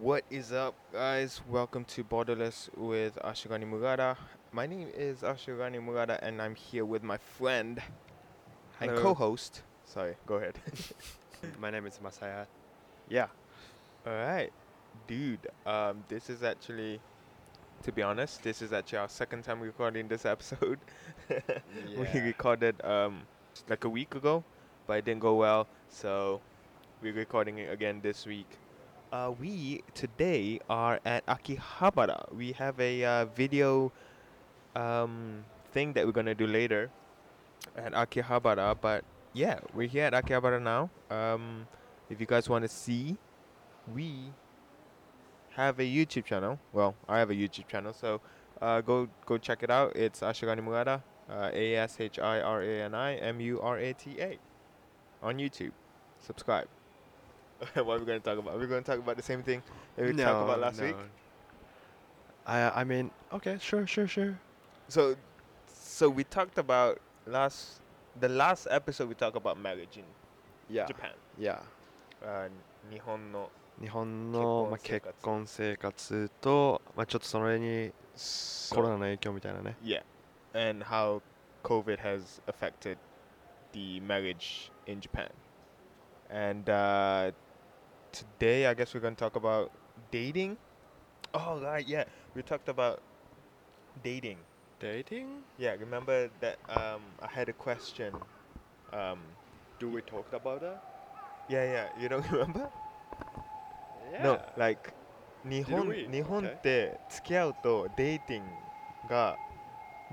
What is up, guys? Welcome to Borderless with Ashirani Murata. My name is Ashirani Murata, and I'm here with my friend and co-host. Sorry, go ahead. My name is Masaya. Yeah. All right, dude. Um, this is actually, to be honest, this is actually our second time recording this episode. we recorded um like a week ago, but it didn't go well, so we're recording it again this week. Uh, we today are at Akihabara. We have a uh, video um thing that we're gonna do later at Akihabara, but yeah, we're here at Akihabara now. Um, if you guys want to see, we have a YouTube channel. Well, I have a YouTube channel, so uh, go go check it out. It's Ashirani Murata, uh, A S H I R A N I M U R A T A, on YouTube. Subscribe. what are we going to talk about? We're going to talk about the same thing that we talked about last week. I I mean, okay, sure, sure, sure. So, so we talked about last the last episode. We talked about marriage in Yeah. Japan. Yeah. Uh, 日本の日本のまあ結結婚婚生活とまあちょっとそれに so- コロナの影響みたいなね。 Yeah, and how COVID has affected the marriage in Japan. And uh, today, I guess we're going to talk about dating. Oh, right, yeah. We talked about dating. Dating? Yeah, remember that um, I had a question. Um, Do we talk about that? yeah, yeah, you don't remember? No, like 日本 we? 日本 Okay. って付き合うとデーティングが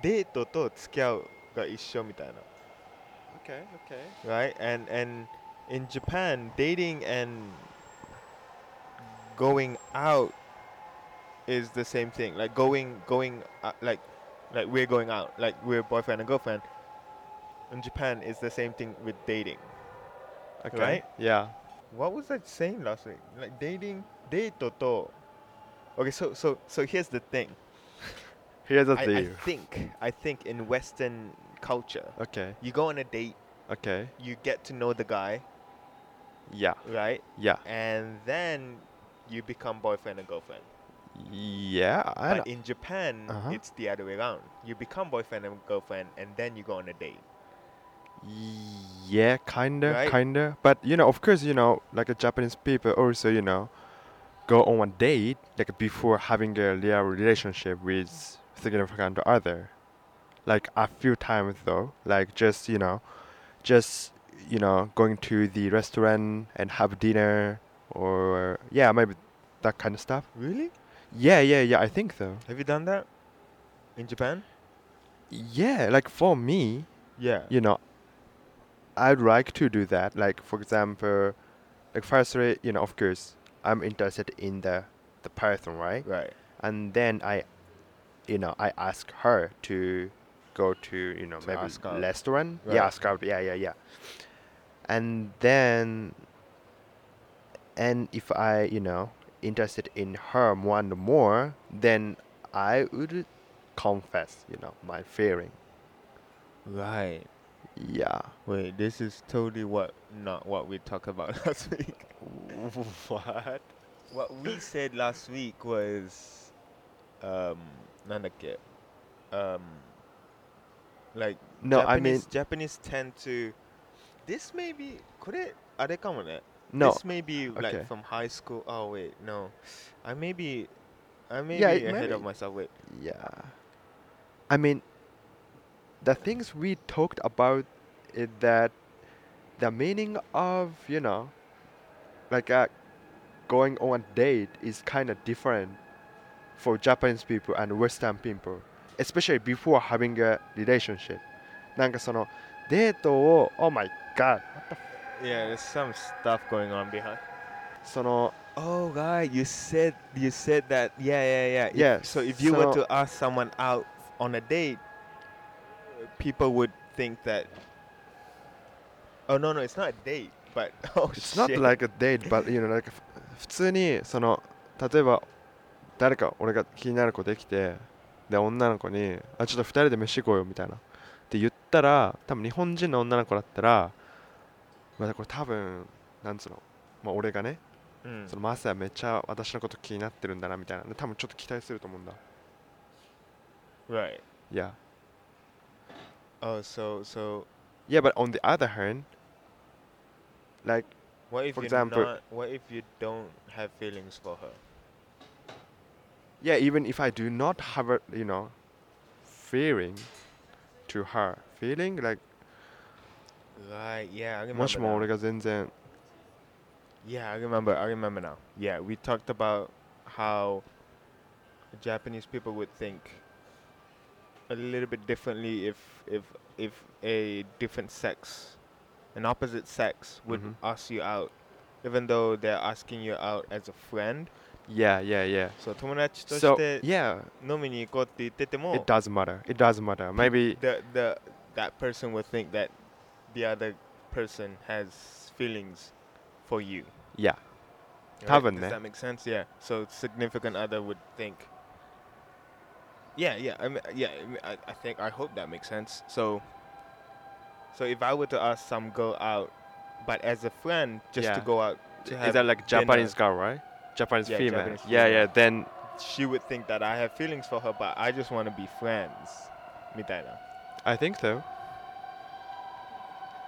デートと付き合うが一緒みたいな。 Okay, okay. right? And and in Japan, dating and going out is the same thing. Like going going uh, like like we're going out, like we're boyfriend and girlfriend. In Japan, it's the same thing with dating. Okay. Right? Yeah. What was I saying last week? Like dating, date to. Okay, so so so here's the thing. Here's the I, I think I think in Western culture, Okay. you go on a date, Okay. you get to know the guy, Yeah. right? Yeah. and then you become boyfriend and girlfriend. Yeah. I But in Japan, Uh-huh. it's the other way around. You become boyfriend and girlfriend, and then you go on a date. Yeah, kinda, Right? kinda. But you know, of course, you know, like a Japanese people also, you know, go on one date like before having a real relationship with significant other. Like a few times though, like just you know, just you know, going to the restaurant and have dinner or yeah, maybe that kind of stuff. Really? Yeah, yeah, yeah. I think so. Have you done that in Japan? Yeah, like for me, Yeah. you know, I'd like to do that. Like for example, like firstly, you know, of course, I'm interested in the the person, right? Right. And then I, you know, I ask her to go to you know To maybe restaurant. Right. Yeah, ask out. Yeah, yeah, yeah. And then, and if I, you know, interested in her more and more, then I would confess, you know, my feeling. Right. Yeah. Wait, this is totally what not what we talked about last week. what? What we said last week was um nanake. Um like no, Japanese, I mean Japanese tend to this may be could it are they common no. This may be like Okay. from high school. Oh wait, no. I may be I may Yeah, be it ahead of maybe- myself. Wait. Yeah. I mean, the things we talked about is that the meaning of you know, like uh, going on a date is kind of different for Japanese people and Western people, especially before having a relationship. なんかそのデートを Oh my God, what the Yeah, there's some stuff going on behind. その Oh right, you said you said that. Yeah, yeah, yeah. Yeah, So if you were so- to ask someone out on a date, people would think that. Oh no, no, it's not a date. But oh It's shit. not like a date, but you know, like ふ普通にその例えば誰か俺が気になる子できてで女の子にあちょっと二人で飯行こうよみたいなって言ったら多分日本人の女の子だったらまあこれ多分なんつうのまあ俺がね Mm. そのマサヤめっちゃ私のこと気になってるんだなみたいなで多分ちょっと期待すると思うんだ Right. Yeah Oh, so so Yeah but on the other hand like what if For example- not? What if you don't have feelings for her? yeah even if I do not have a you know feeling to her feeling like Right. Yeah, I remember. もしも now. 俺が全然 Yeah, I remember. I remember now. Yeah, we talked about how Japanese people would think a little bit differently if if if a different sex, an opposite sex, would Mhm. ask you out, even though they're asking you out as a friend. Yeah yeah yeah そう友達と So して yeah 飲みに行こうって言ってても it does matter it does matter maybe the the that person would think that the other person has feelings for you. yeah Right? Haven't Does they? that make sense? Yeah. So significant other would think. Yeah, yeah. I mean, yeah. I, mean, I, I think I hope that makes sense. So. So if I were to ask some girl out, but as a friend, just to Yeah. go out to have is that like dinner, Japanese girl right Japanese Yeah, female Japanese yeah female. yeah then she would think that I have feelings for her, but I just want to be friends. みたいな。 I think so.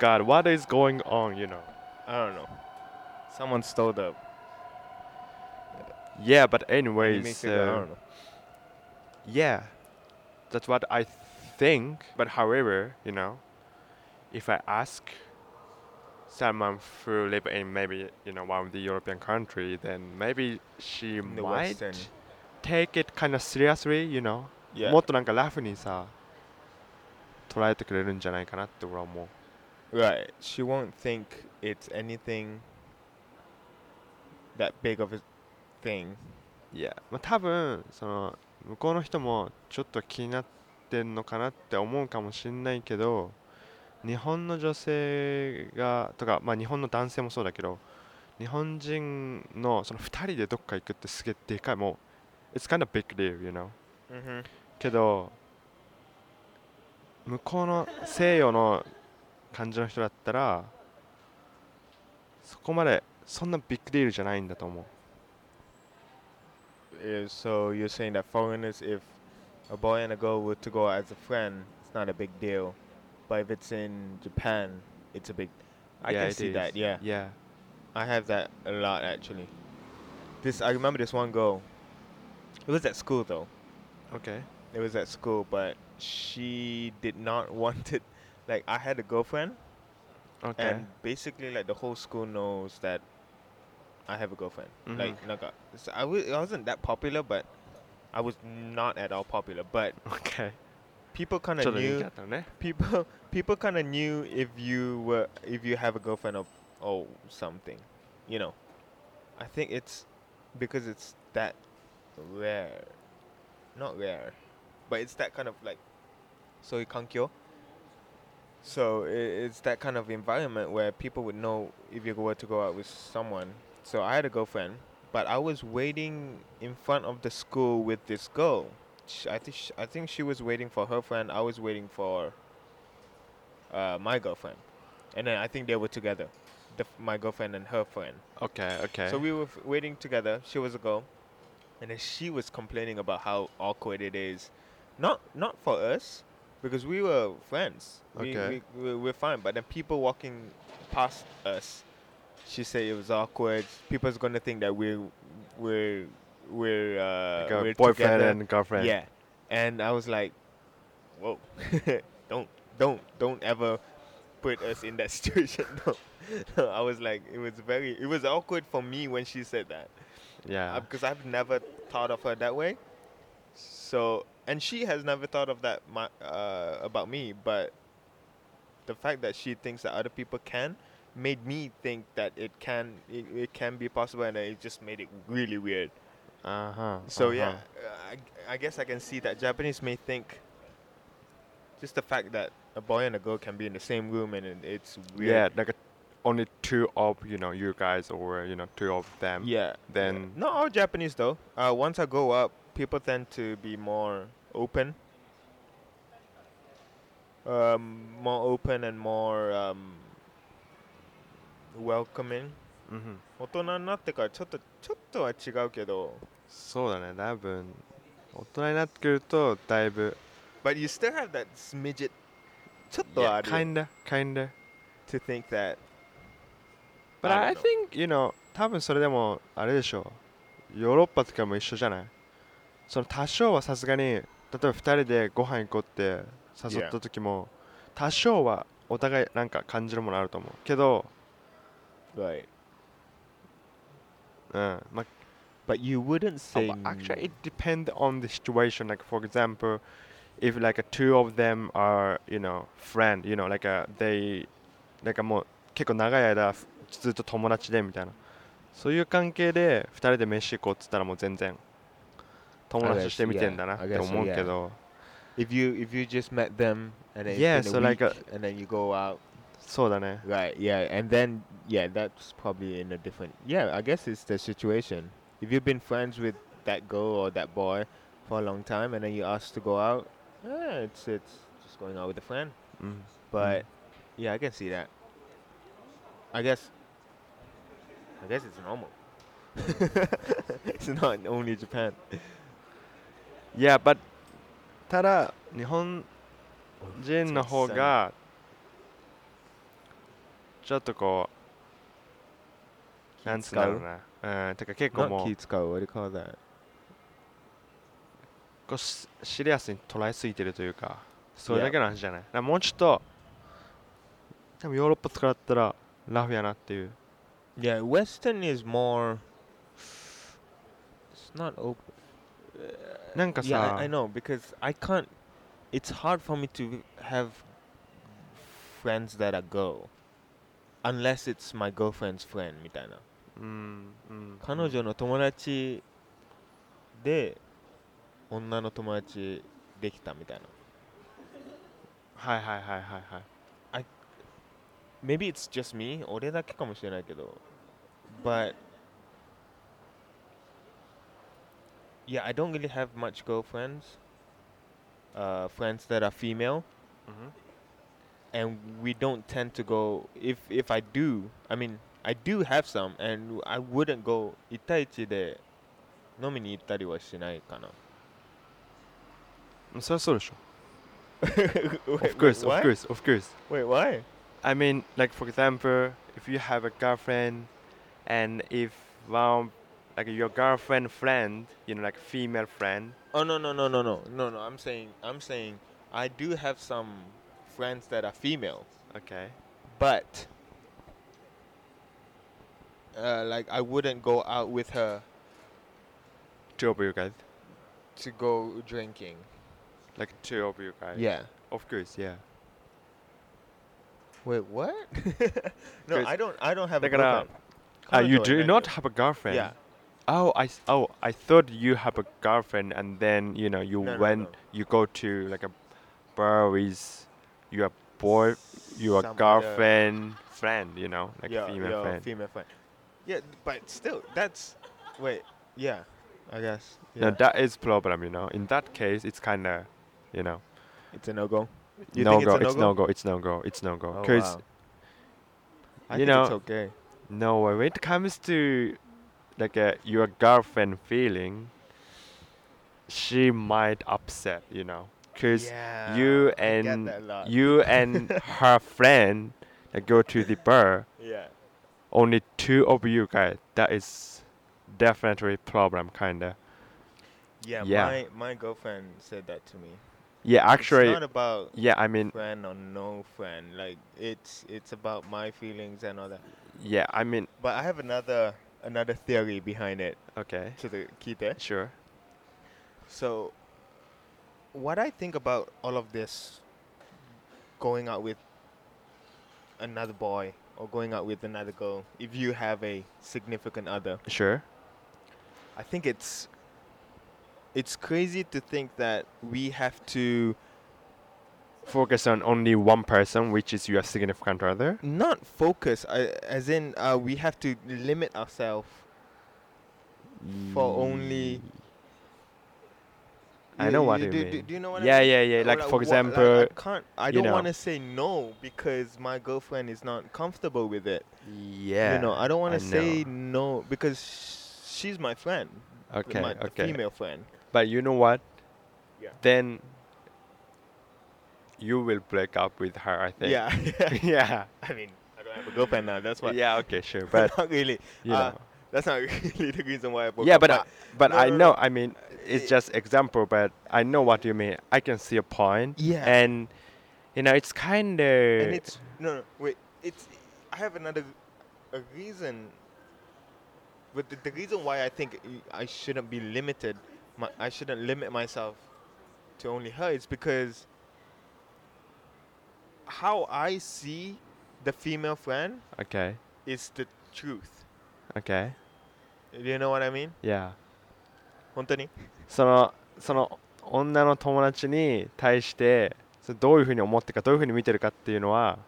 God, what is going on, you know? I don't know. Someone stole the Yeah, but anime anyways, figure. I uh, don't know. yeah, that's what I think. But however, you know, if I ask someone who live in maybe you know one of the European country, then maybe she In the might Western. take it kind of seriously, you know. Yeah. もっとなんかラフにさ捉えてくれるんじゃないかなって俺は思う。 Right. She won't think it's anything that big of a thing. いや、まあ、多分その向こうの人もちょっと気になってんのかなって思うかもしんないけど日本の女性がとか、まあ、日本の男性もそうだけど日本人のその2人でどっか行くってすげえでかいもう It's kind of big deal, you know? Mm-hmm. けど向こうの西洋の感じの人だったらそこまでそんなビッグディールじゃないんだと思う so you're saying that foreigners, if a boy and a girl were to go as a friend, it's not a big deal. But if it's in Japan, it's a big. I Yeah, can it see that. is. Yeah. Yeah I have that a lot actually. This I remember this one girl. It was at school though. Okay It was at school, but she did not want it. like I had a girlfriend. Okay. And basically, like the whole school knows that I have a girlfriend. Mm-hmm. Like, like uh, so I, w- I wasn't that popular, but I was not at all popular. But okay, people kind of knew. People people kind of knew if you were if you have a girlfriend or or something, you know. I think it's because it's that rare, not rare, but it's that kind of like. So you can't cure. So it's that kind of environment where people would know if you were to go out with someone. So I had a girlfriend, but I was waiting in front of the school with this girl. Sh I think sh I think she was waiting for her friend. I was waiting for uh, my girlfriend, and then I think they were together, the, f- my girlfriend and her friend. Okay okay So we were f- waiting together. She was a girl, and then she was complaining about how awkward it is. Not not for us, because we were friends. We, Okay. we, we we're fine. But then people walking past us, she said it was awkward. People's gonna think that we're we're we're uh, like we're boyfriend together. and girlfriend Yeah, and I was like, "Whoa, don't, don't, don't ever put us in that situation." No, I was like, it was very, it was awkward for me when she said that yeah because I've never thought of her that way. So, and she has never thought of that my, uh, about me, but the fact that she thinks that other people can made me think that it can, it, it can be possible, and it just made it really weird. uh-huh So uh-huh. yeah, I, I guess I can see that Japanese may think just the fact that a boy and a girl can be in the same room and it, it's weird. yeah like a, only two of you know you guys or you know two of them yeah. then- not all Japanese though. Uh, once I grow up, people tend to be more open. Um, more open and more um, welcoming. うん大人になってからちょっとちょっとは違うけどそうだね多分大人になってくるとだいぶ But you still have that smidget ちょっとは Yeah, あるよ kinda kinda to think that But I I, don't know. think, you know, 多分それでもあれでしょう。ヨーロッパとかも一緒じゃないその多少はさすがに、例えば2人でご飯行こうって誘った時も、多少はお互いなんか感じるものあると思う。けど、right うん。まあ、but you wouldn't say Oh, actually, it depends on the situation. Like, for example, if like uh, two of them are, you know, friend, you know, like uh, they, like もう結構長い間ふずっと友達でみたいな。そういう関係で2人で飯行こうっつったらもう全然 友達として見てんだな I っ guess, て yeah. 思うけど、 if you if you just met them and then Yeah, it's been so a like week a- and then you go out そうだね。 right yeah and then yeah that's probably in a different yeah I guess it's the situation if you've been friends with that girl or that boy for a long time and then you ask to go out yeah it's it's just going out with a friend うん。 but yeah I can see that I guess I guess it's normal it's not only Japan いや、but ただ、日本人の方が、ちょっとこう、なんつうんだろうな。うん、てか結構もう、気使う what do you call that こうシシリアスに捉えすぎてるというか、それだけの話じゃない？だからもうちょっと、多分ヨーロッパ使ったらラフやなっていう。Yeah, Western is more. It's not open. なんか Yeah, さ I, I know because I can't. It's hard for me to have friends that are girl, unless it's my girlfriend's friend みたいな。うん、うん。彼女の友達で女の友達できたみたいな。はいはいはいはいはい。 Maybe it's just me 俺だけかもしれないけど But Yeah, I don't really have much girlfriends uh, Friends that are female うん And we don't tend to go If if I do I mean I do have some And I wouldn't go 1対1で飲みに行ったりはしないかなそりゃそうでしょ。 Wait, Of course, wait, of course, of course. Wait, why? I mean, like for example, if you have a girlfriend, and if one, like your girlfriend friend, you know, like female friend. Oh no no no no no no no! I'm saying I'm saying I do have some friends that are female. Okay. But uh, like I wouldn't go out with her two of you guys to go drinking. Like two of you guys. Yeah. Of course, yeah. Wait, what? no, I don't. I don't have. A girlfriend. Uh, you do not have a girlfriend. Yeah. Oh, I s- oh I thought you have a girlfriend, and then you know you No, no, went no. you go to like a bar with your boy, your Some girlfriend friend, you know, like yeah, female yeah, friend. female friend. Yeah, but still, that's wait. Yeah, I guess. No, Yeah. that is problem, you know. In that case, it's kind of, you know, it's a no go. You no think it's go. a It's no-go? no go. It's no go. It's no go. Oh, Because wow. I you think it's know- okay. no, when it comes to like uh, your girlfriend feeling, she might upset, you know, because Yeah, you and that you and her friend like, go to the bar. Yeah. Only two of you guys. That is definitely problem, kinda. Yeah, Yeah. my my girlfriend said that to me. Yeah, actually, it's not about yeah. I mean, friend or no friend. Like it's it's about my feelings and all that. yeah. I mean, But I have another another theory behind it. okay, To the kite. sure. So, what I think about all of this, going out with another boy or going out with another girl, if you have a significant other, Sure. I think it's it's crazy to think that we have to focus on only one person, which is your significant other. not focus, uh, as in uh, we have to limit ourselves for only I know what do, you do, mean. Do, do you know what yeah, I mean? yeah, yeah. Or Like for what- example, I can't. I don't want to say no because my girlfriend is not comfortable with it. yeah. You know, I don't want to say no because sh- she's my friend. Okay, my, okay. female friend. But you know what? Yeah. Then you will break up with her, I think. Yeah. yeah. I mean, I don't have a girlfriend now. That's why. Yeah, okay, sure. But not really. you Uh, know. That's not really the reason why I broke Yeah, up. but I, but no, I no, know, no. I mean, it's It- just example, but I know what you mean. I can see a point. Yeah. And you know, it's kind of and it's no, no, wait. It's I have another a reason. But the, the reason why I think I I shouldn't be limited, my, I shouldn't limit myself to only her is because how I see the female friend okay. is the truth. Okay. Do you know what I mean? Yeah. 本当にそのその女の友達に対してそれどういうふうに思ってるかどういうふうに見てるかっていうのは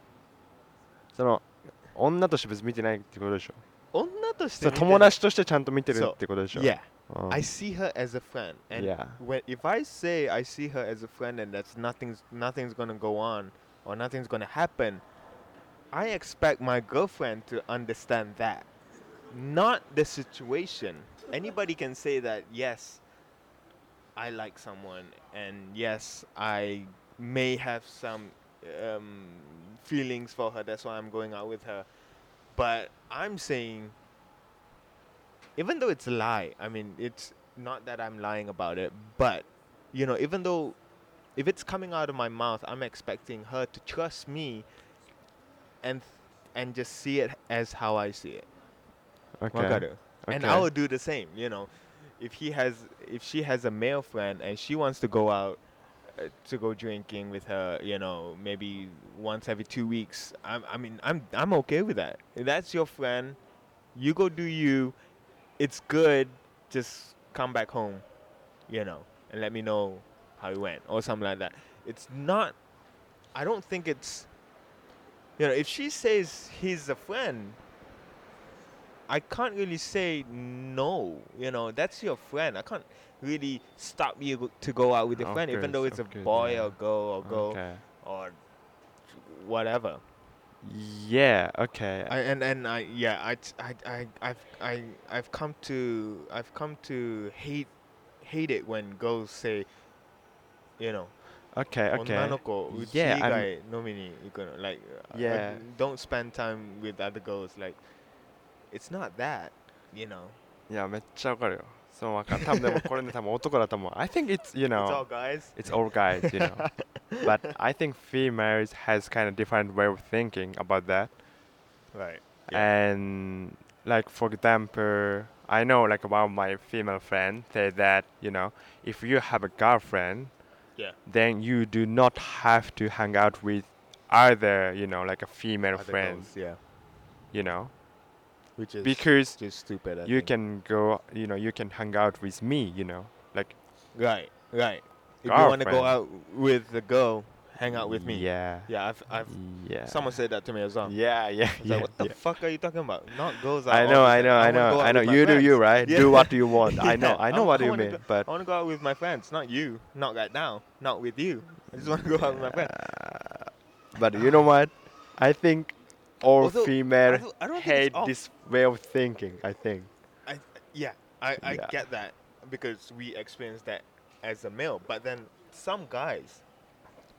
その女として別に見てないってことでしょ女として見てる友達としてちゃんと見てるってことでしょ Yeah. うん I see her as a friend, and Yeah. when if I say I see her as a friend and that's nothing's nothing's gonna go on or nothing's gonna happen, I expect my girlfriend to understand that, not the situation. Anybody can say that yes, I like someone, and yes, I may have some um, feelings for her. That's why I'm going out with her. But I'm saying even though it's a lie, I mean, it's not that I'm lying about it, but you know, even though if it's coming out of my mouth, I'm expecting her to trust me and and just see it as how I see it. Okay. Wakaru? And I would do the same, you know. If he has if she has a male friend and she wants to go out uh, to go drinking with her, you know, maybe once every 2 weeks, I'm, I mean, I'm I'm okay with that. If that's your friend, you go do you. It's good. Just come back home, you know, and let me know how he went or something like that. It's not. I don't think it's. You know, if she says he's a friend, I can't really say no. You know, that's your friend. I can't really stop you to go out with your Of friend, even though it's a course, boy yeah. or girl or girl Okay. or whatever. Yeah. Okay. I, and and I yeah I t- I I I've I I've come to I've come to hate hate it when girls say, you know, okay. Okay. 女の子うち以 Yeah, 外飲みに行くの like uh, Yeah. don't spend time with other girls like it's not that you know いやめっちゃわかるよ。そうわかる。多分でもこれね多分男だと思う。I think it's you it's all know guys it's all guys you know. but I think females has kind of different way of thinking about that. right And like for example, I know like one of my female friends say that you know if you have a girlfriend, yeah. then you do not have to hang out with either, you know like a female other friends. girls, yeah. You know? Which is because just stupid I you think. can go you know you can hang out with me you know? Like right right. If you want to go out with the girl hang out with me Yeah. yeah I've I've yeah. someone said that to me as well Yeah, yeah, yeah. like, what the yeah. fuck are you talking about? Not girls. I know, I know. I know, I know. You do you, right? Yeah. Do what you want. I know, I know I- what I you mean, go- but I want to go out with my friends, not you. Not right now. Not with you. I just want to go out with my friends. Uh, but you know what? I think all female I don't, I don't hate this way of thinking. I think. I, yeah, I, I get that because we experience that as a male. But then some guys,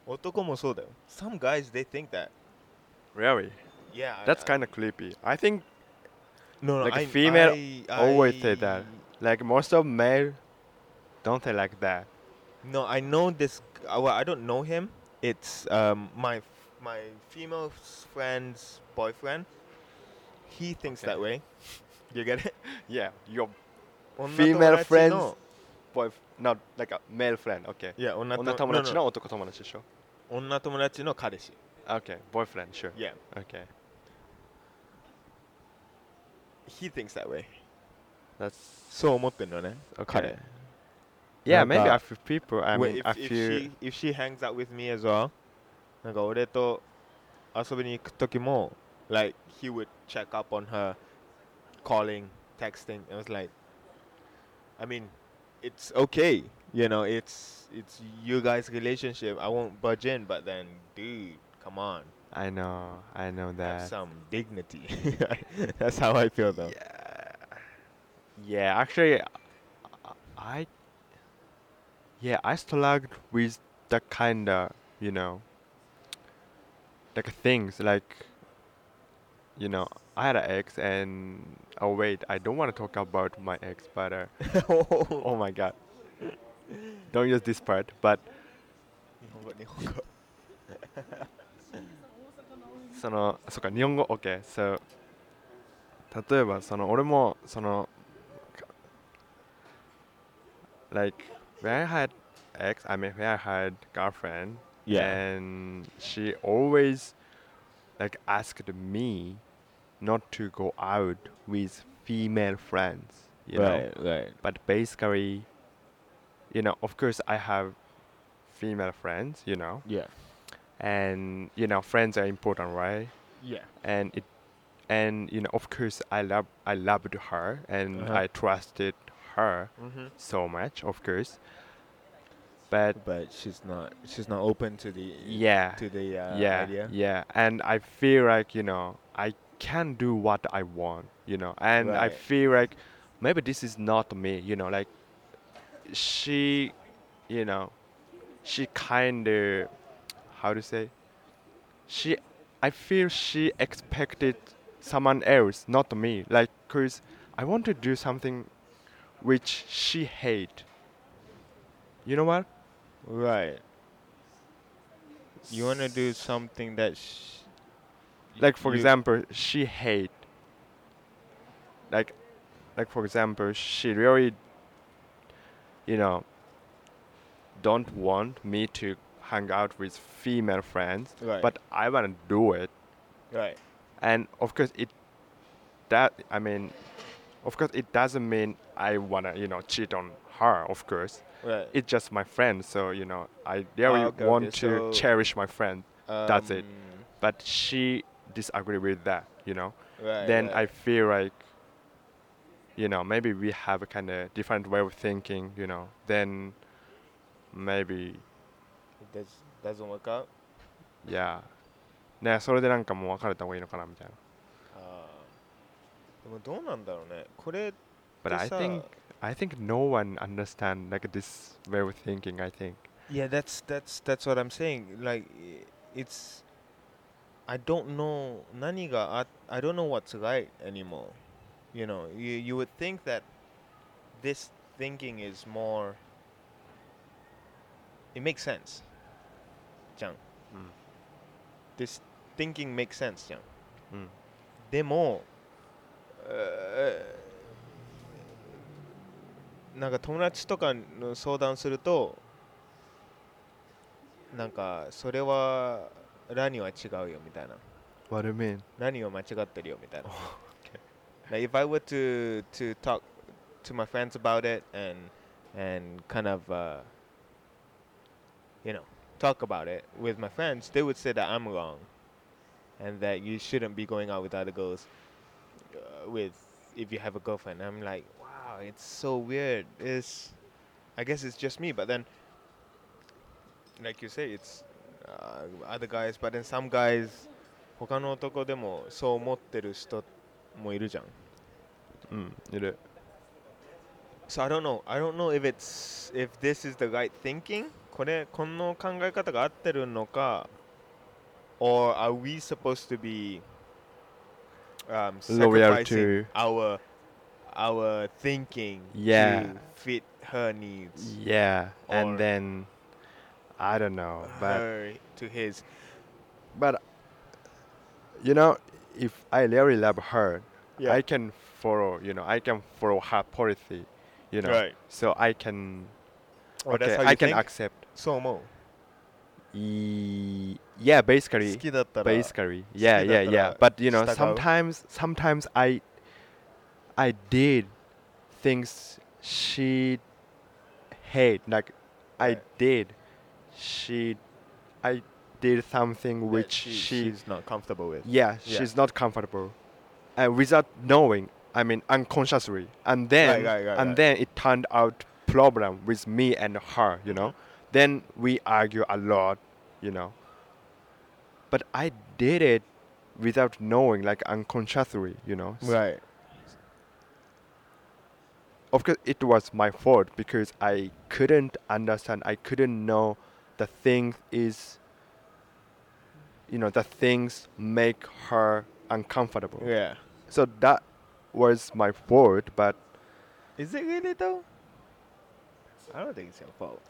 男もそうだよ. Some guys they think that. Really? Yeah. I- That's I- kind of creepy. I think no, no. like a I, female I, always say I- that. like most of male don't say like that. No, I know this. g- uh, Well, I don't know him. It's um my f- my female s- friend's boyfriend. He thinks that Okay. way. You get it? Yeah, your 女 Female 友達 friends の boy, not like a male friend. Okay. Yeah, 女女と友達 no, の no, 男友達でしょ。 女友達の彼氏。 Okay, boyfriend, sure. Yeah, Okay, he thinks that way. that's そう思ってんのね。 okay. 彼。 Yeah, なん maybe か a few people. I Wait, mean, if, a if few. she if she hangs out with me as well, なんか俺と遊びに行く時も like he would check up on her, calling, texting. It was like, I mean, it's okay you know, it's it's you guys' relationship. I won't budge in, but then, dude, come on, I know, I know that. have that. some dignity. That's how I feel, though. Yeah, yeah. Actually, I, yeah, I struggled with the kind of, you know, like things like, you know, I had an ex and oh wait, I don't want to talk about my ex, but uh, oh my god, don't use this part. But 日本語日本語そのそっか日本語 OK so 例えばその俺もその like when I had ex I mean when I had girlfriend Yeah. and she always like asked me not to go out with female friends you know right, right. but basically you know of course I have female friends you know Yeah. and you know friends are important right Yeah. and it and you know of course i love i loved her and Uh-huh. i trusted her Mm-hmm. so much of course but But she's not. She's not open to the. yeah To the uh, yeah idea. yeah and i feel like you know i can do what i want you know and i feel like maybe this is not me you know like she you know she kind of how to say she i feel she expected someone else not me like cause i want to do something which she hate you know what Right. You want to do something that. Sh- like for you- example she hate like like for example she really you know don't want me to hang out with female friends Right. but i want to do it Right. and of course it that i mean of course it doesn't mean i want to you know cheat on her of course Right. it's just my friend so you know i really okay, want okay, to so- cherish my friend that's it. Um, but she disagree with that you know Right. then right. I feel like, you know, maybe we have a kind of different way of thinking, you know, then maybe, It does, doesn't work out. yeah. ね、それでなんかもう別れた方がいいのかなみたいな。あーでもどうなんだろうね。これ But I でさ think, I think no one understand like this way of thinking, I think. Yeah, that's that's that's what I'm saying. Like, i- it's I don't know 何があ I don't know what's right anymore. You know, you you would think that this thinking is more. It makes sense. じゃん。This thinking makes sense じゃん。うん。でも、えーなんか友達とかの相談するとなんかそれはラには違うよみたいな you mean? ラには間違ってるよみたいな Like if I were to to talk to my friends about it and and kind of uh, you know talk about it with my friends, they would say that I'm wrong and that you shouldn't be going out with other girls uh, with if you have a girlfriend. I'm like, wow, it's so weird. It's I guess it's just me, but then like you say, it's uh, other guys, but then some guys 他の男でもそう思ってる人 もいるじゃんうんいる So I don't know I don't know if it's if this is the right thinking これこの考え方が合ってるのか or are we supposed to be um, sacrificing our our thinking yeah. to fit her needs. Yeah, and then I don't know, but her to his. But you know, if I really love her, Yeah. I can follow. You know, I can follow her policy. You know, Right. so I can. Oh, that's okay, how you I can think? accept. そう思 E- yeah, う basically, 好きだったら basically, yeah, 好きだ yeah, ったら yeah. But you know, 従う sometimes, sometimes I, I did things she hate. Like, I Right. did, she, I did something which she, she, she's not comfortable with yeah, Yeah. she's not comfortable, and without knowing, I mean, unconsciously, and then, right, right, and right. then it turned out problem with me and her, you know. Then we argue a lot, you know. But I did it without knowing, like unconsciously, you know. Right. Of course, it was my fault because I couldn't understand. I couldn't know the thing is, you know, the things make her uncomfortable. Yeah. So that was my fault, but is it really though? I don't think it's your fault.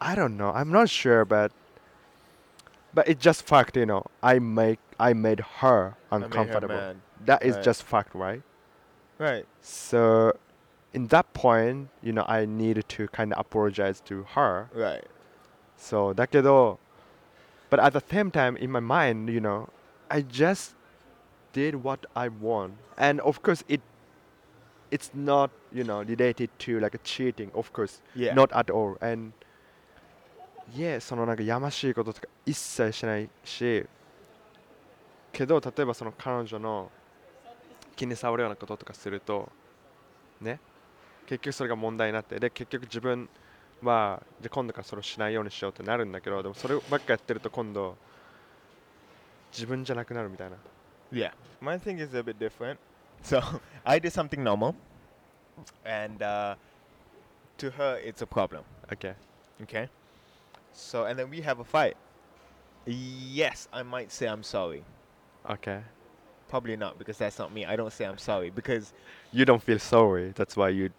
I don't know. I'm not sure, but but it just fact, you know. I make I made her uncomfortable. I made her that is right. just fact, right? Right. So in that point, you know, I needed to kind of apologize to her. Right. So だけど but at the same time in my mind, you know, I just did what I want. And of course it it's not, you know, related to like cheating, of course. Yeah. Not at all. And yeah, そのなんかやましいこととか一切しないし、けど例えばその彼女の気に障るようなこととかすると、ね、 結局それが問題になって、で結局自分はじゃあ今度からそれをしないようにしようってなるんだけど、でもそればっかやってると今度自分じゃなくなるみたいな。Yeah. My thing is a bit different. So I did something normal, and uh, to her it's a problem. Okay. Okay. So and then we have a fight. Yes, I might say I'm sorry. Okay. Probably not because that's not me. I don't say I'm sorry because You don't feel sorry. That's why you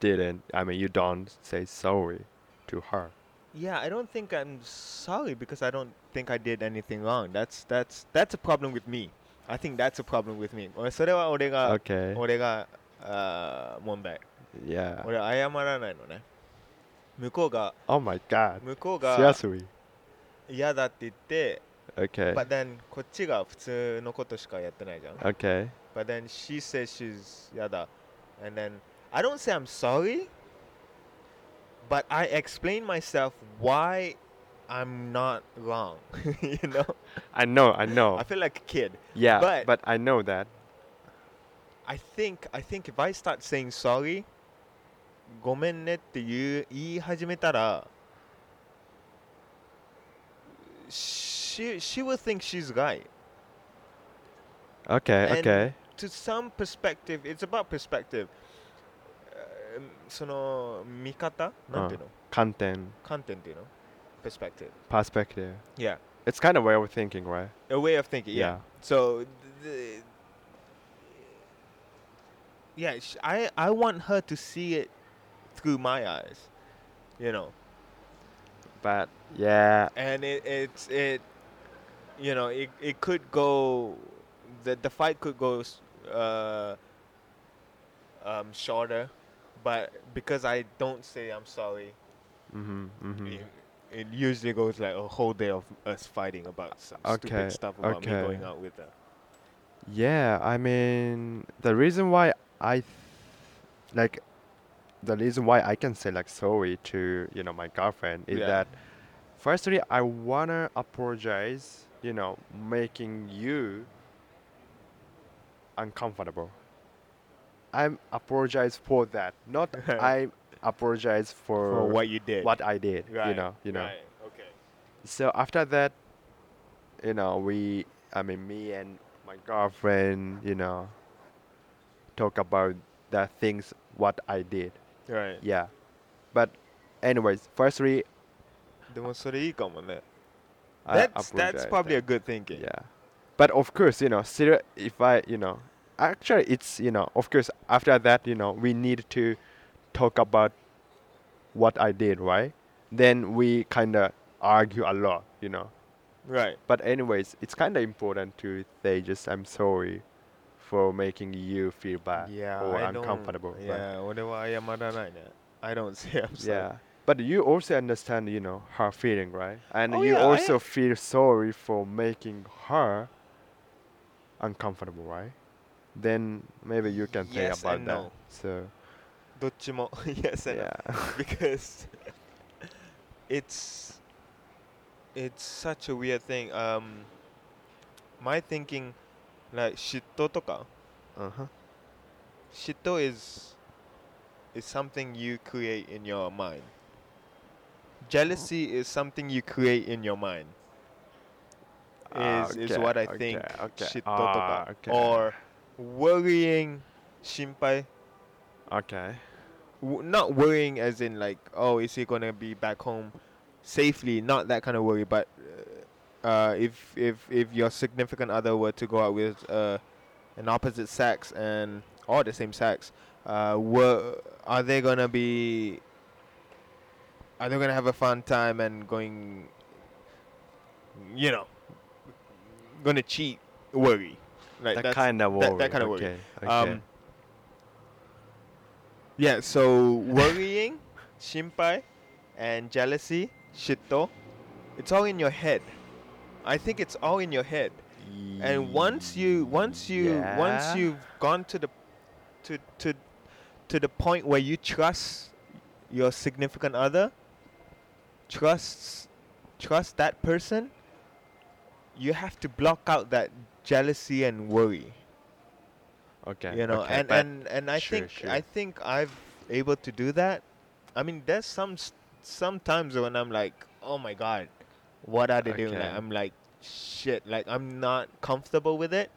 didn't. I mean, you don't say sorry to her. yeah, I don't think I'm sorry because I don't think I did anything wrong. That's that's that's a problem with me. I think that's a problem with me. 俺それは俺が Okay. 俺があー問題。 Yeah. 俺謝らないのね。向こうが Oh my god. 向こうが Seriously. 嫌だって言って、 Okay. but then こっちが普通のことしかやってないじゃん。 Okay. But then she says she's yada. And then I don't say I'm sorry, but I explain myself why I'm not wrong. you know? I know. I know. I feel like a kid. yeah. but- But, I know that. I think I think if I start saying sorry, ごめんねって言う言い始めたら she she will think she's right. Okay. And- okay. to some perspective, it's about perspective. うんその見方なんていうの Content. 観点っていうの perspective. Perspective. Yeah. It's kind of way of thinking, right? A way of thinking, yeah. Yeah. So, the, yeah, sh- I, I want her to see it through my eyes, you know. But yeah. And it, it's, it, you know, it, it could go, the, the fight could go s- uh, um, shorter, but because I don't say I'm sorry, Mhm. Mhm. it, it usually goes like a whole day of us fighting about some Okay, stupid stuff about okay. me going out with her. Yeah, I mean, the reason why I th- like the reason why I can say like sorry to, you know, my girlfriend is Yeah. that firstly I wanna apologize, you know, making you uncomfortable. I'm apologize for that. Not I apologize for, For what you did. what I did, Right. you know, you know. Right. Okay. So after that, you know, we, I mean, me and my girlfriend, you know, talk about the things what I did. Right. Yeah. But, anyways, firstly, でもそれいいかもね。 I That's that's apologize probably a then. good thinking. Yeah. But of course, you know, still, if I, you know, actually it's you know of course after that you know we need to talk about what I did right? Then we kind of argue a lot you know? Right. But anyways it's kind of important to say just I'm sorry for making you feel bad yeah, or I uncomfortable yeah whatever I am I don't say I'm sorry. Yeah but you also understand you know her feeling right? And oh, you yeah, also I feel sorry for making her uncomfortable right? then maybe you can say yes about and that. No. So どっちも yes and yeah. because it's it's such a weird thing. Um, my thinking like shitto とか uh-huh. Shitto is is something you create in your mind. Jealousy oh. is something you create in your mind. Is okay, is what I okay, think okay. shitto ah, okay. or worrying shinpai. Okay. W- not worrying as in like, oh, is he gonna be back home safely? Not that kind of worry, but uh, uh, if if if your significant other were to go out with uh, an opposite sex and or the same sex, uh, were are they gonna be? Are they gonna have a fun time and going? You know, gonna cheat? Worry, like that kind of worry. that- that kind of worry. okay. Okay. um, yeah, so worrying, shinpai, and jealousy, shitto, it's all in your head. I think it's all in your head. And once you, once you, once you've gone to the, to to, to the point where you trust your significant other, trusts, trust that person, you have to block out that jealousy and worry okay. you know okay, and and and i sure, think sure. i think i've able to do that i mean there's some sometimes when i'm like oh my god what are they doing like, i'm like shit like i'm not comfortable with it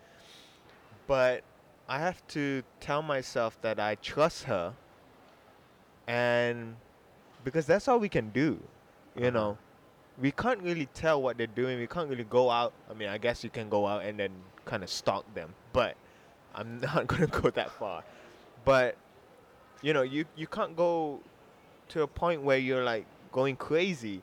but i have to tell myself that i trust her and because that's all we can do you Uh-huh. know we can't really tell what they're doing we can't really go out i mean i guess you can go out and then kind of stalk them but i'm not going to go that far but you know you you can't go to a point where you're like going crazy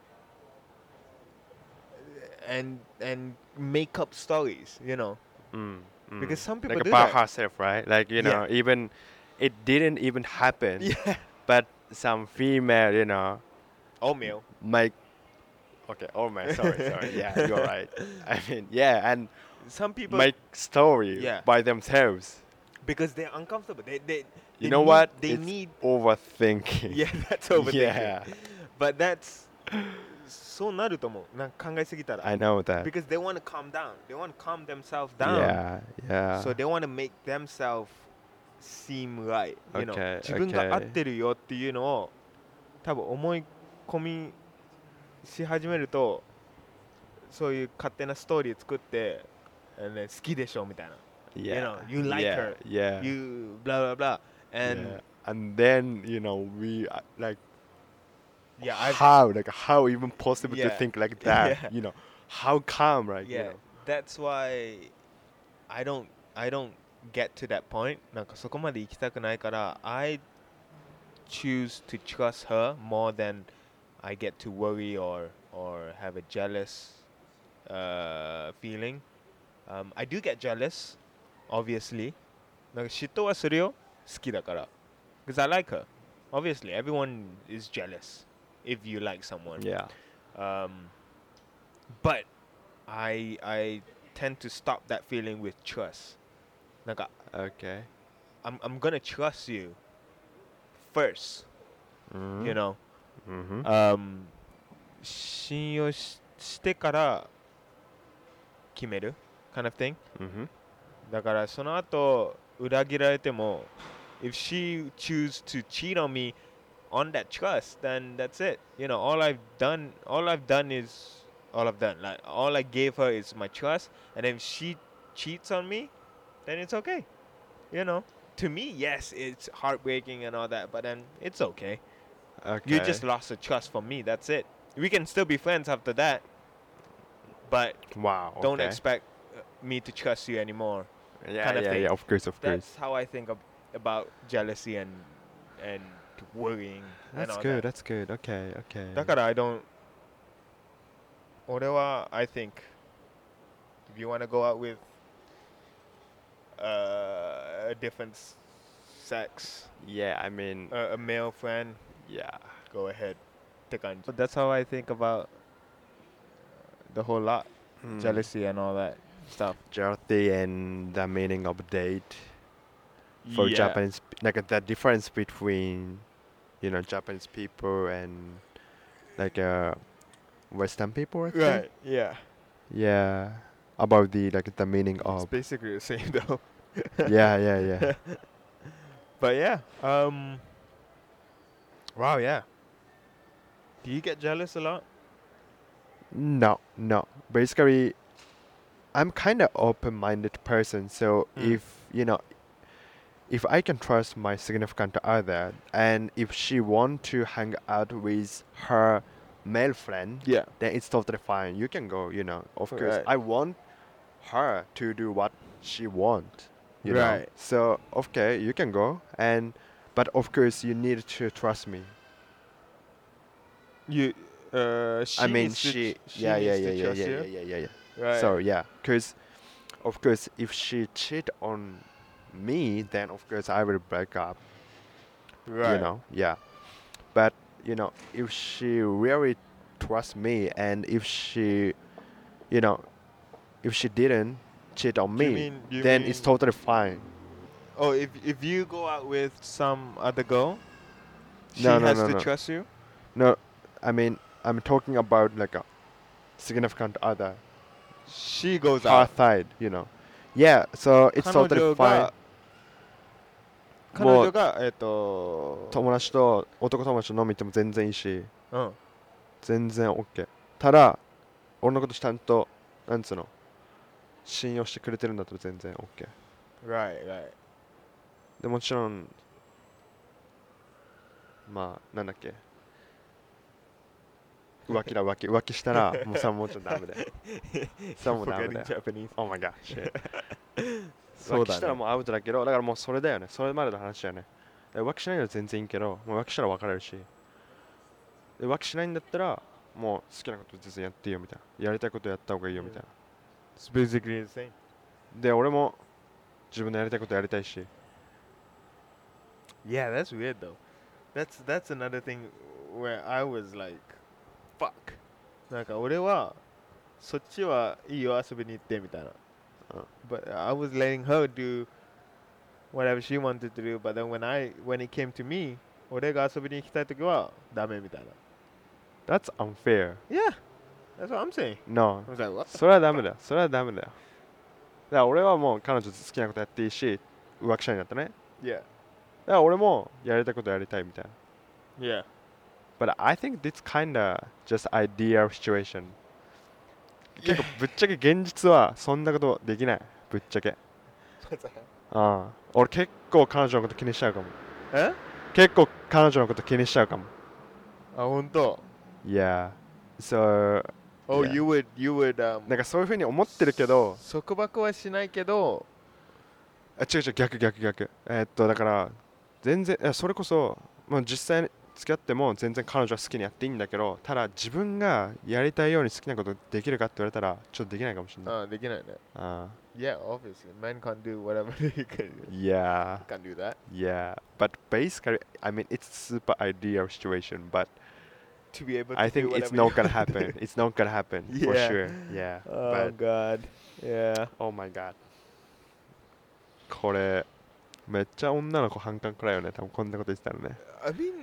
and and make up stories you know Mm, mm. because some people like do about that. herself, right? Like you know, Yeah. even it didn't even happen, yeah but some female, you know, oh male, make. Okay, oh man, sorry, sorry. Yeah, you're right. I mean, yeah, and some people make story Yeah. by themselves. because they're uncomfortable they they You they know need- what? they It's need Overthinking. yeah that's overthinking Yeah, but that's そうなると思うなんか考えすぎたら I know that. because they want to calm down they want to calm themselves down Yeah, yeah. so they want to make themselves seem right you know Okay, 自分が okay. 合ってるよっていうのを多分思い込み し始めるとそういう勝手なストーリー作って、then 好きでしょみたいな yeah, know, you like yeah, her. Yeah. you blah blah blah and yeah. and then you know we uh, like yeah, I've, how like how even possible to Yeah. think like that Yeah. you know how calm right you yeah know that's why I don't I don't get to that point なんかそこまで行きたくないから I choose to trust her more than I get to worry or or have a jealous uh, feeling. Um, I do get jealous, obviously. Like shitto wa suru because I like her. Obviously, everyone is jealous if you like someone. Yeah. Um, but I I tend to stop that feeling with trust. Okay. I'm I'm gonna trust you first. Mm. You mm-hmm. know. mm-hmm. Um, 信用ししてから決める kind of thing. Mm-hmm. だからその後裏切られても if she choose to cheat on me on that trust then that's it you know all I've done all I've done is all I've done like all I gave her is my trust and if she cheats on me then it's okay you know to me yes it's heartbreaking and all that but then it's okay okay you just lost the trust from me that's it we can still be friends after that but wow don't okay. expect uh, me to trust you anymore yeah kind of yeah thing. yeah of course of course that's how I think of, about jealousy and and worrying and that's all good that. that's good okay okay だから I don't 俺は I think if you want to go out with uh, a different s- sex yeah I mean a, a male friend Yeah. Go ahead. So that's how I think about uh, the whole lot. Mm. Jealousy and all that stuff. Jealousy and the meaning of date. For yeah. Japanese, like the difference between, you know, Japanese people and like uh, Western people. Right. Yeah. Yeah. About the like the meaning of. It's basically the same though. yeah, yeah, yeah. but yeah. Um wow, yeah. Do you get jealous a lot? No, no. Basically, I'm kind of open-minded person. So Mm. if you know, if I can trust my significant other, and if she want to hang out with her male friend, Yeah. then it's totally fine. You can go. You know, of course, I want her to do what she want. You know, Right. so okay, you can go, and but of course you need to trust me. You, uh, she I mean, she, she yeah, yeah, yeah, yeah, trust yeah, yeah, yeah, yeah, yeah. Right. So yeah, because of course, if she cheat on me, then of course I will break up. right. You know, yeah. But you know, if she really trusts me, and if she, you know, if she didn't cheat on You me, mean- then it's totally fine. Oh, if if you go out with some other girl, she No, no, has no, to no. trust you. No, I mean, I'm talking about like a significant other, She goes her out. side, you know. Yeah, so it's 彼 totally 女 fine. が彼もう女がえっと友達と男友達と飲み行っても全然いいしうん全然 OK ただ俺のことちゃんとなんつうの信用してくれてるんだったら全然 OK right right でもちろんまあなんだっけ。浮気だ浮気。浮気したら もうさもうちょっとダメだよ。さもうダメだよ。Japanese. Oh my god shit. そうだね。浮気したらもうアウトだけどだからもうそれだよね。それまでの話だよね。で浮気しないなら全然いいけどもう浮気したら別れるし。で浮気しないんだったらもう好きなこと全然やっていいよみたいな。やりたいことやった方がいいよみたいな。It's basically the same. で俺も自分のやりたいことやりたいし Yeah that's weird though That's that's another thing where I was like fuck なんか俺はそっちはいいよ遊びに行ってみたいなうん But I was letting her do whatever she wanted to do but then when I when it came to me 俺が遊びに行きたい時はダメみたいな That's unfair Yeah That's what I'm saying No I was like what the それはダメだよそれはダメだよだから俺はもう彼女と好きなことやっていいし浮気者になったね Yeah だから俺もやりたいことやりたいみたいな。Yeah. But I think this kinda just ideal situation. 結構ぶっちゃけ現実はそんなことできないぶっちゃけああ俺結構彼女のこと気にしちゃうかもえ結構彼女のこと気にしちゃうかもあ本当 Yeah. So Oh Yeah. you would you would um なんかそういうふうに思ってるけど束縛はしないけどあ違う違う逆逆逆えーっとだから全然それこそ、まあ、実際に付き合っても全然彼女は好きにやっていいんだけどただ自分がやりたいように好きなことできるかって言われたらちょっとできないかもしれないあできないねああ Yeah obviously men can't do whatever they can Yeah can't do that Yeah, but basically, I mean, it's super ideal situation, but to be able to I think do it's not gonna happen. It's not gonna happen for Yeah. sure. Yeah, Oh but god Yeah oh my god. これめっちゃ女の子反感くらいよね。多分こんなこと言ってたらね。I mean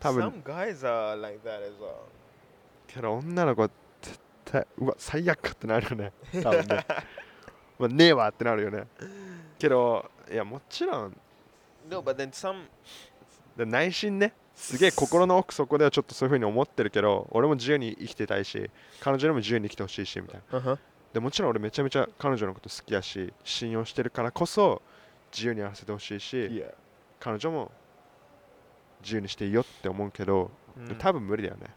多分 some guys are like that as well けど女の子絶対うわ最悪ってなるよね。多分ね。まあねえわってなるよね。けどいやもちろん No but then some で内心ねすげえ心の奥底ではちょっとそういうふうに思ってるけど俺も自由に生きてたいし彼女にも自由に生きてほしいしみたいな uh-huh でもちろん俺めちゃめちゃ彼女のこと好きやし信用してるからこそ自由にやらせてほしいし Yeah 彼女も自由にしていいよって思うけど、うん多分無理だよね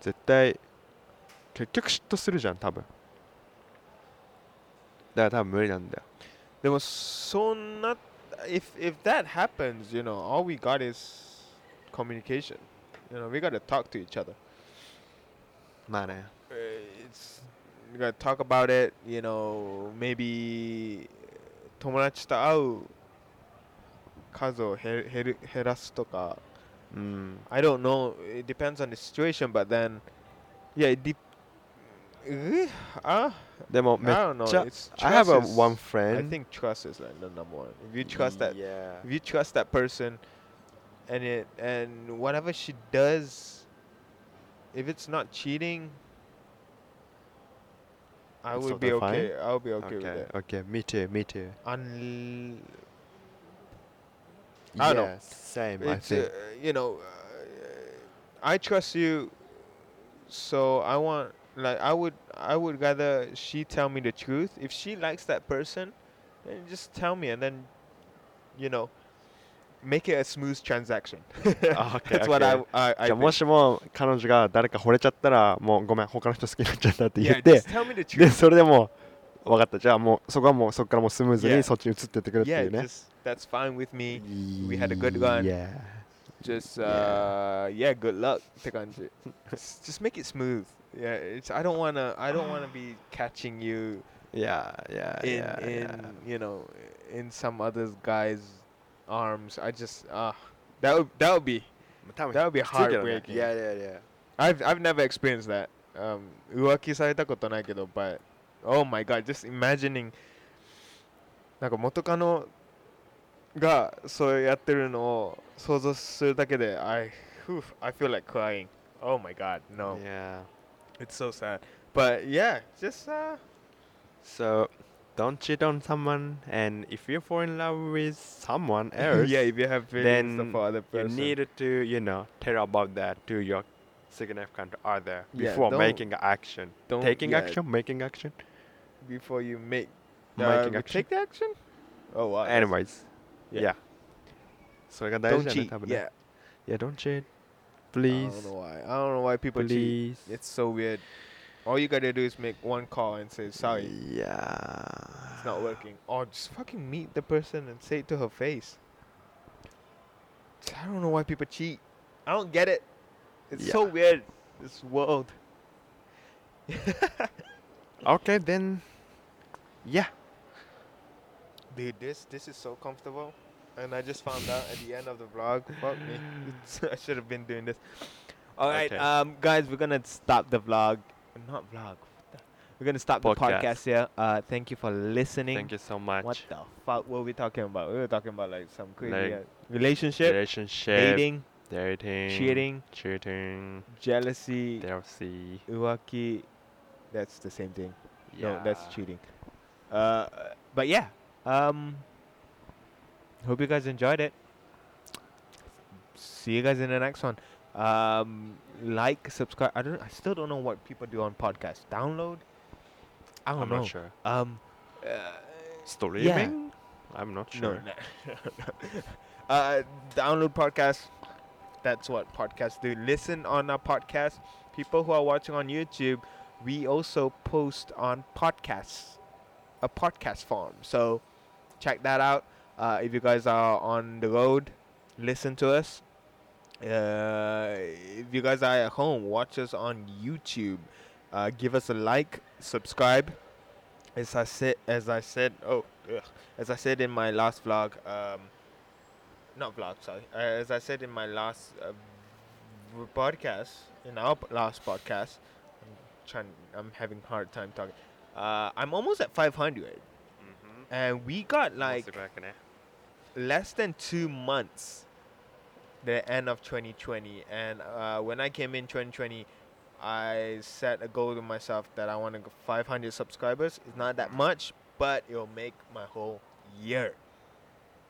絶対結局嫉妬するじゃん多分だから多分無理なんだよでもそんな if if that happens you know all we got is communication you know we got to talk to each other まあね Uh, it's we gotta talk about it you know maybe 友達と会う数を減る減る減らすとかうん I don't know it depends on the situation but then yeah it de- uh, uh, でも I めっ don't know ちゃ it's I have a trust is- one I friend think trust is like the number one if you trust that yeah. if you trust that person and it and whatever she does if it's not cheating I It's would be that fine? okay. I'll be okay, okay, with it. okay, me too, me too. Un- yeah, I don't know. same. I it's, think. uh, you know, uh, I trust you, so I want like I would I would rather she tell me the truth. If she likes that person, then just tell me, and then, you know, make it a smooth transaction. Ah, okay, That's what okay. I I, I じゃあもしも彼女が誰か惚れちゃったらもうごめん他の人好きになっちゃったって.言 yeah, って the で.それでもう分かったじゃあもうそこはもうそこからもうスムーズ Yeah. にそっちに移ってってくるってい Yeah, うね just that's fine with me. we had a good run. Yeah Just Yeah. uh yeah, good luck. って感じ just just make it smooth. Yeah, it's I don't wanna I don't wanna be catching you Yeah yeah in yeah, in yeah. you know in some other guy's arms. I just uh that would that would be 多分 that would be きついけどね heartbreaking. Yeah yeah yeah I've I've never experienced that. Um 浮気されたことないけど but oh my god, just imagining なんか元カノがそうやってるのを想像するだけで I whew, I feel like crying. Oh my god, no. Yeah It's so sad. But yeah, just uh So don't cheat on someone and if you fall in love with someone else yeah if you have feelings then for other person. you need to you know tell about that to your significant other yeah, before making action. don't taking yeah. action making action. Before you make uh, making action? take the action? Oh wow. Anyways yeah, yeah. so I don't cheat eh? yeah. Yeah don't cheat. Please I don't know why. I don't know why people please. cheat it's so weird. All you gotta do is make one call and say sorry. yeah It's not working. Or just fucking meet the person and say it to her face. I don't know why people cheat. I don't get it. It's so weird. This world. okay then yeah Dude, this this is so comfortable. And I just found out at the end of the vlog. Fuck me. I should have been doing this. Alright, Okay. um guys, we're gonna stop the vlog. Not vlog. We're gonna stop the Podcast. podcast here. Uh thank you for listening. thank you so much What the fuck were we talking about? We were talking about like some crazy Like uh, relationship, relationship dating, dating cheating, cheating jealousy, jealousy uwaki. That's the same thing. yeah No, that's cheating. Uh, but yeah. Um, hope you guys enjoyed it. See you guys in the next one. Um, like, subscribe. I don't. I still don't know what people do on podcasts. Download. I don't I'm know. not sure Um, uh, streaming I'm not No, sure no. uh, download podcasts. That's what podcasts do. Listen on our podcast. People who are watching on YouTube, we also post on podcasts, a podcast form. So check that out. Uh, if you guys are on the road, listen to us. Uh, if you guys are at home, watch us on YouTube. Uh, give us a like, subscribe. As I said, as I said, oh, ugh, as I said in my last vlog, um, not vlog, sorry. Uh, as I said in my last uh, podcast, in our last podcast, I'm trying, I'm having hard time talking. I'm almost at 500, mm-hmm. and we got like less than two months The end of 2020, and uh, when I came in 2020, I set a goal to myself that I want to go 500 subscribers. It's not that much, but it'll make my whole year.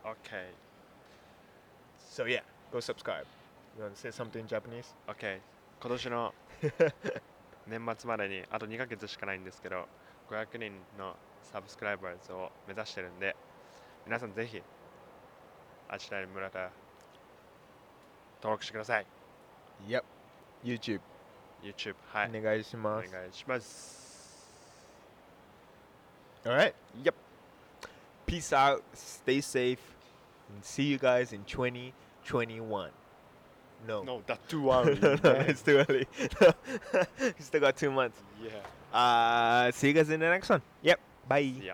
Okay So yeah, go subscribe. You want to say something in Japanese? OK 今年の年末までにあと2ヶ月しかないんですけど500人のサブスクライバーズを目指してるんで皆さんぜひあちらに村田 登録してください Yep. YouTube. YouTube はい、お願願いします。いします All right. Yep. Peace out. Stay safe. And see you guys in 2021. No. No that's too early no, no, man. it's too early. you still got two months. Yeah Uh, see you guys in the next one. Yep. Bye. Yeah